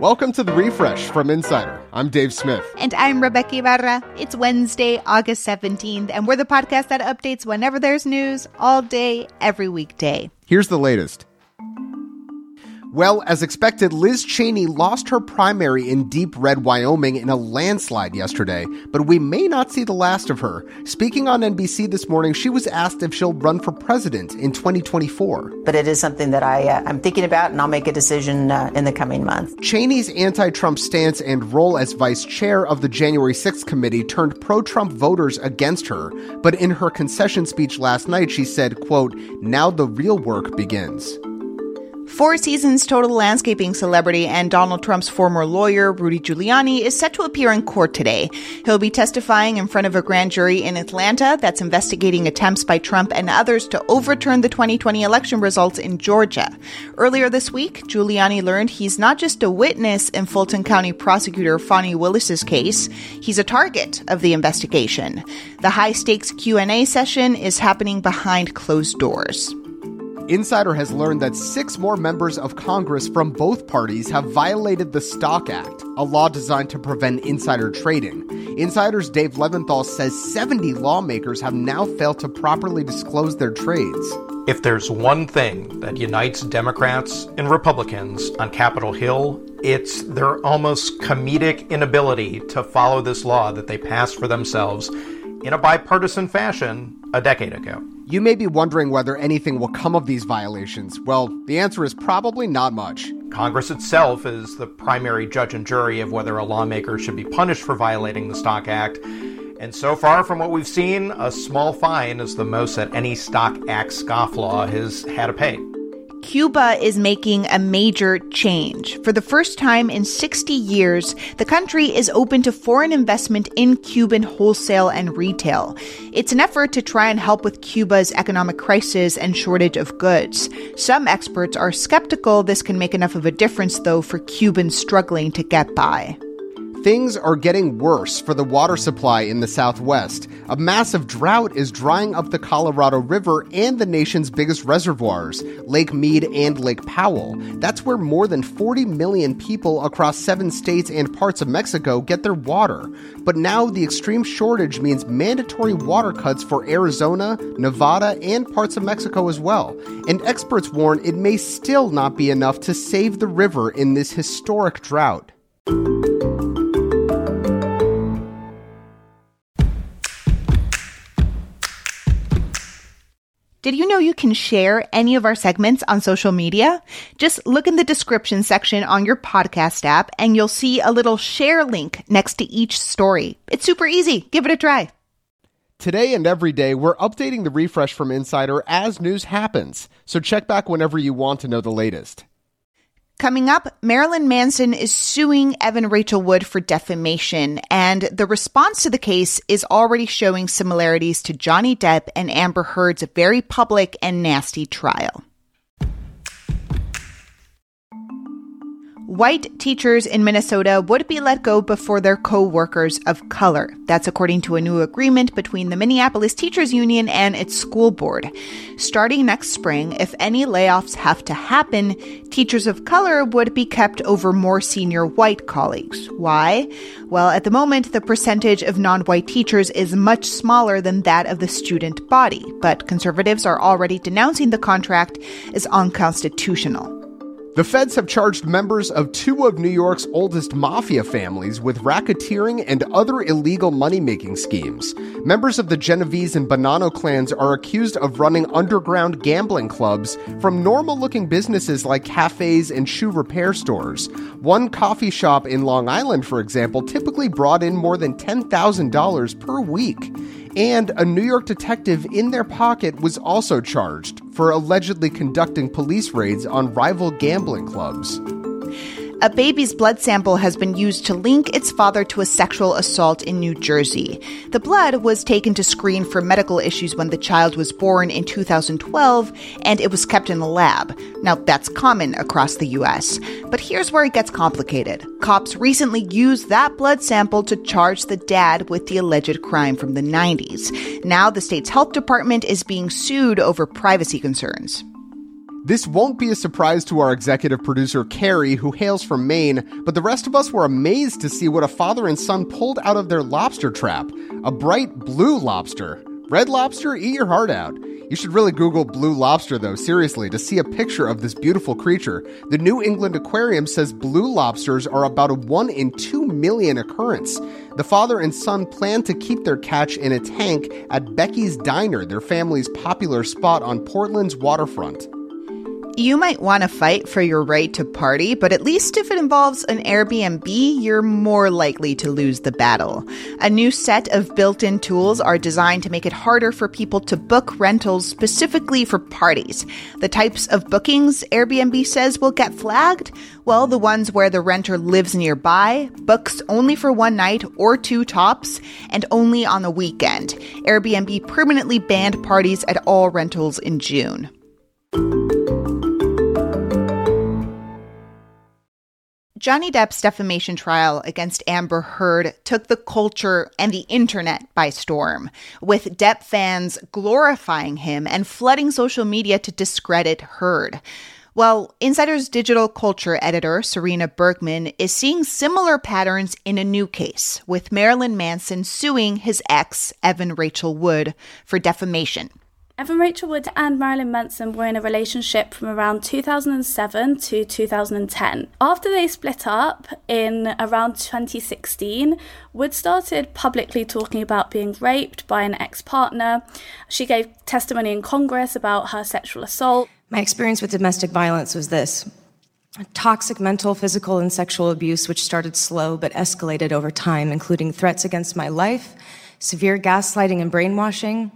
Welcome to the refresh from Insider. I'm Dave Smith. And I'm Rebeca Ibarra. It's Wednesday, August 17th, and we're the podcast that updates whenever there's news all day, every weekday. Here's the latest. Well, as expected, Liz Cheney lost her primary in deep red Wyoming in a landslide yesterday, but we may not see the last of her. Speaking on NBC this morning, she was asked if she'll run for president in 2024. But it is something that I, uh, I'm thinking about, and I'll make a decision uh, in the coming months. Cheney's anti Trump stance and role as vice chair of the January 6th committee turned pro Trump voters against her, but in her concession speech last night, she said, quote, now the real work begins. Four Seasons total landscaping celebrity and Donald Trump's former lawyer, Rudy Giuliani, is set to appear in court today. He'll be testifying in front of a grand jury in Atlanta that's investigating attempts by Trump and others to overturn the 2020 election results in Georgia. Earlier this week, Giuliani learned he's not just a witness in Fulton County prosecutor Fani Willis's case, he's a target of the investigation. The high-stakes Q&A session is happening behind closed doors. Insider has learned that six more members of Congress from both parties have violated the Stock Act, a law designed to prevent insider trading. Insider's Dave Levinthal says 70 lawmakers have now failed to properly disclose their trades. If there's one thing that unites Democrats and Republicans on Capitol Hill, it's their almost comedic inability to follow this law that they passed for themselves in a bipartisan fashion a decade ago. You may be wondering whether anything will come of these violations. Well, the answer is probably not much. Congress itself is the primary judge and jury of whether a lawmaker should be punished for violating the Stock Act. And so far, from what we've seen, a small fine is the most that any Stock Act scofflaw has had to pay. Cuba is making a major change. For the first time in 60 years, the country is open to foreign investment in Cuban wholesale and retail. It's an effort to try and help with Cuba's economic crisis and shortage of goods. Some experts are skeptical this can make enough of a difference, though, for Cubans struggling to get by. Things are getting worse for the water supply in the Southwest. A massive drought is drying up the Colorado River and the nation's biggest reservoirs, Lake Mead and Lake Powell. That's where more than 40 million people across seven states and parts of Mexico get their water. But now the extreme shortage means mandatory water cuts for Arizona, Nevada, and parts of Mexico as well. And experts warn it may still not be enough to save the river in this historic drought. Did you know you can share any of our segments on social media? Just look in the description section on your podcast app and you'll see a little share link next to each story. It's super easy. Give it a try. Today and every day, we're updating the refresh from Insider as news happens. So check back whenever you want to know the latest. Coming up, Marilyn Manson is suing Evan Rachel Wood for defamation, and the response to the case is already showing similarities to Johnny Depp and Amber Heard's very public and nasty trial. White teachers in Minnesota would be let go before their co-workers of color. That's according to a new agreement between the Minneapolis Teachers Union and its school board. Starting next spring, if any layoffs have to happen, teachers of color would be kept over more senior white colleagues. Why? Well, at the moment, the percentage of non-white teachers is much smaller than that of the student body, but conservatives are already denouncing the contract as unconstitutional. The feds have charged members of two of New York's oldest mafia families with racketeering and other illegal money making schemes. Members of the Genovese and Bonanno clans are accused of running underground gambling clubs from normal looking businesses like cafes and shoe repair stores. One coffee shop in Long Island, for example, typically brought in more than $10,000 per week and a New York detective in their pocket was also charged for allegedly conducting police raids on rival gambling clubs. A baby's blood sample has been used to link its father to a sexual assault in New Jersey. The blood was taken to screen for medical issues when the child was born in 2012, and it was kept in the lab. Now, that's common across the U.S. But here's where it gets complicated. Cops recently used that blood sample to charge the dad with the alleged crime from the 90s. Now, the state's health department is being sued over privacy concerns. This won't be a surprise to our executive producer, Carrie, who hails from Maine, but the rest of us were amazed to see what a father and son pulled out of their lobster trap a bright blue lobster. Red lobster, eat your heart out. You should really Google blue lobster, though, seriously, to see a picture of this beautiful creature. The New England Aquarium says blue lobsters are about a 1 in 2 million occurrence. The father and son plan to keep their catch in a tank at Becky's Diner, their family's popular spot on Portland's waterfront. You might want to fight for your right to party, but at least if it involves an Airbnb, you're more likely to lose the battle. A new set of built in tools are designed to make it harder for people to book rentals specifically for parties. The types of bookings Airbnb says will get flagged? Well, the ones where the renter lives nearby, books only for one night or two tops, and only on the weekend. Airbnb permanently banned parties at all rentals in June. Johnny Depp's defamation trial against Amber Heard took the culture and the internet by storm, with Depp fans glorifying him and flooding social media to discredit Heard. Well, Insider's digital culture editor, Serena Bergman, is seeing similar patterns in a new case, with Marilyn Manson suing his ex, Evan Rachel Wood, for defamation. Evan Rachel Wood and Marilyn Manson were in a relationship from around 2007 to 2010. After they split up in around 2016, Wood started publicly talking about being raped by an ex partner. She gave testimony in Congress about her sexual assault. My experience with domestic violence was this toxic mental, physical, and sexual abuse, which started slow but escalated over time, including threats against my life, severe gaslighting and brainwashing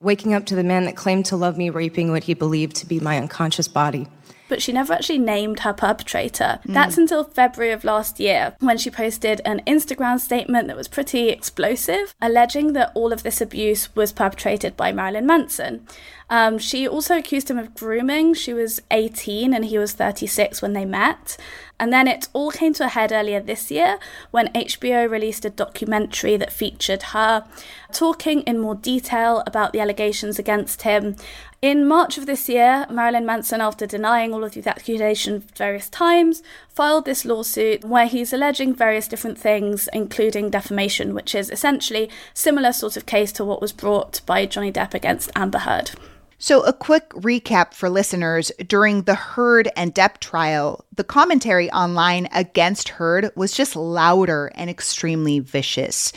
waking up to the man that claimed to love me raping what he believed to be my unconscious body. But she never actually named her perpetrator. Mm. That's until February of last year when she posted an Instagram statement that was pretty explosive, alleging that all of this abuse was perpetrated by Marilyn Manson. Um, she also accused him of grooming. She was 18 and he was 36 when they met. And then it all came to a head earlier this year when HBO released a documentary that featured her talking in more detail about the allegations against him. In March of this year, Marilyn Manson, after denying all of these accusations various times, filed this lawsuit where he's alleging various different things, including defamation, which is essentially similar sort of case to what was brought by Johnny Depp against Amber Heard. So, a quick recap for listeners during the Heard and Depp trial, the commentary online against Heard was just louder and extremely vicious.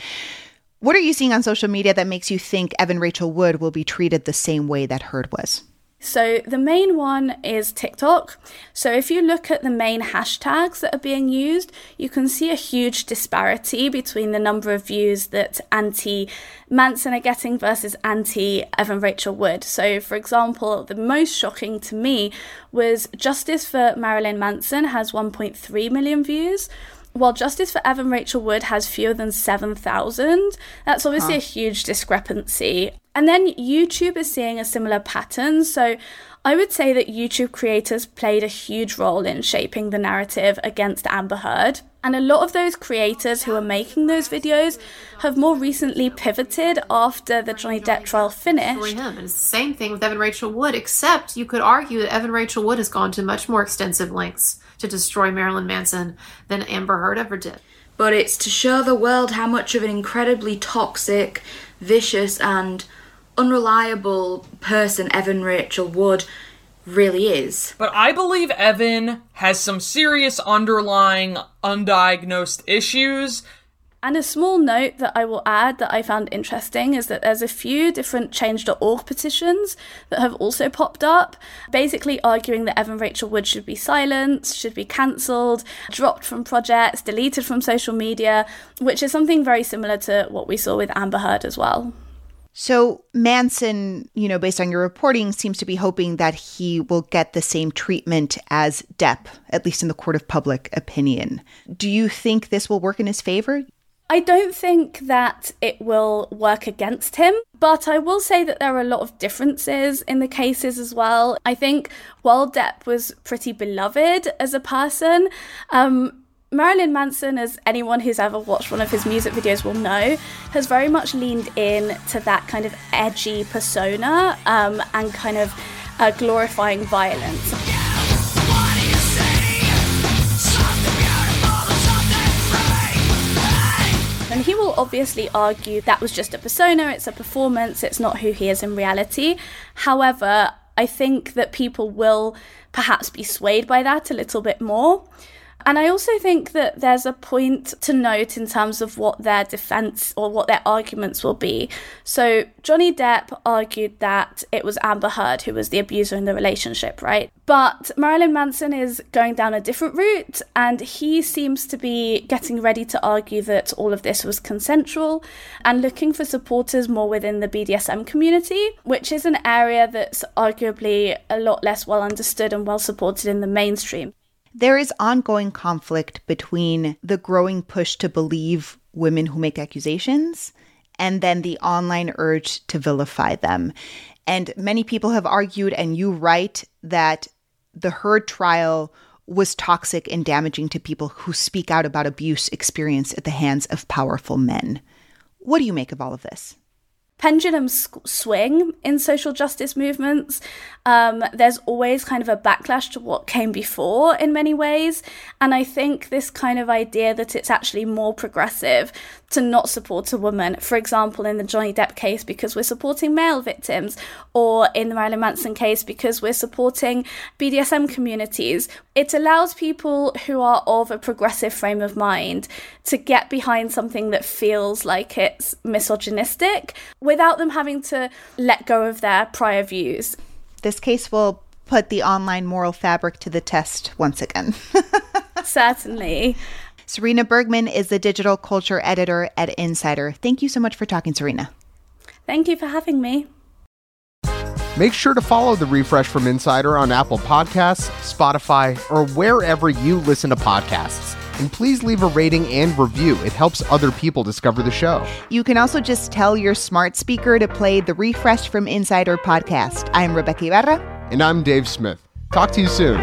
What are you seeing on social media that makes you think Evan Rachel Wood will be treated the same way that Heard was? So the main one is TikTok. So if you look at the main hashtags that are being used, you can see a huge disparity between the number of views that anti Manson are getting versus anti Evan Rachel Wood. So for example, the most shocking to me was Justice for Marilyn Manson has 1.3 million views while Justice for Evan Rachel Wood has fewer than 7,000, that's obviously huh. a huge discrepancy. And then YouTube is seeing a similar pattern. So I would say that YouTube creators played a huge role in shaping the narrative against Amber Heard. And a lot of those creators who are making those videos have more recently pivoted after the Johnny Depp trial finished. Him. And it's the same thing with Evan Rachel Wood, except you could argue that Evan Rachel Wood has gone to much more extensive lengths to destroy Marilyn Manson than Amber Heard ever did. But it's to show the world how much of an incredibly toxic, vicious, and unreliable person Evan Rachel Wood really is. But I believe Evan has some serious underlying undiagnosed issues and a small note that I will add that I found interesting is that there's a few different change.org petitions that have also popped up, basically arguing that Evan Rachel Wood should be silenced, should be cancelled, dropped from projects, deleted from social media, which is something very similar to what we saw with Amber Heard as well. So Manson, you know, based on your reporting, seems to be hoping that he will get the same treatment as Depp, at least in the court of public opinion. Do you think this will work in his favor? I don't think that it will work against him, but I will say that there are a lot of differences in the cases as well. I think while Depp was pretty beloved as a person, um, Marilyn Manson, as anyone who's ever watched one of his music videos will know, has very much leaned in to that kind of edgy persona um, and kind of uh, glorifying violence. And he will obviously argue that was just a persona, it's a performance, it's not who he is in reality. However, I think that people will perhaps be swayed by that a little bit more. And I also think that there's a point to note in terms of what their defense or what their arguments will be. So, Johnny Depp argued that it was Amber Heard who was the abuser in the relationship, right? But Marilyn Manson is going down a different route, and he seems to be getting ready to argue that all of this was consensual and looking for supporters more within the BDSM community, which is an area that's arguably a lot less well understood and well supported in the mainstream. There is ongoing conflict between the growing push to believe women who make accusations and then the online urge to vilify them. And many people have argued, and you write, that the Heard trial was toxic and damaging to people who speak out about abuse experienced at the hands of powerful men. What do you make of all of this? Pendulums swing in social justice movements. Um, there's always kind of a backlash to what came before in many ways. And I think this kind of idea that it's actually more progressive to not support a woman, for example, in the Johnny Depp case, because we're supporting male victims, or in the Marilyn Manson case, because we're supporting BDSM communities, it allows people who are of a progressive frame of mind to get behind something that feels like it's misogynistic without them having to let go of their prior views. This case will put the online moral fabric to the test once again. Certainly. Serena Bergman is the digital culture editor at Insider. Thank you so much for talking, Serena. Thank you for having me. Make sure to follow the refresh from Insider on Apple Podcasts, Spotify, or wherever you listen to podcasts. And please leave a rating and review. It helps other people discover the show. You can also just tell your smart speaker to play the Refresh from Insider podcast. I'm Rebeca Ibarra. And I'm Dave Smith. Talk to you soon.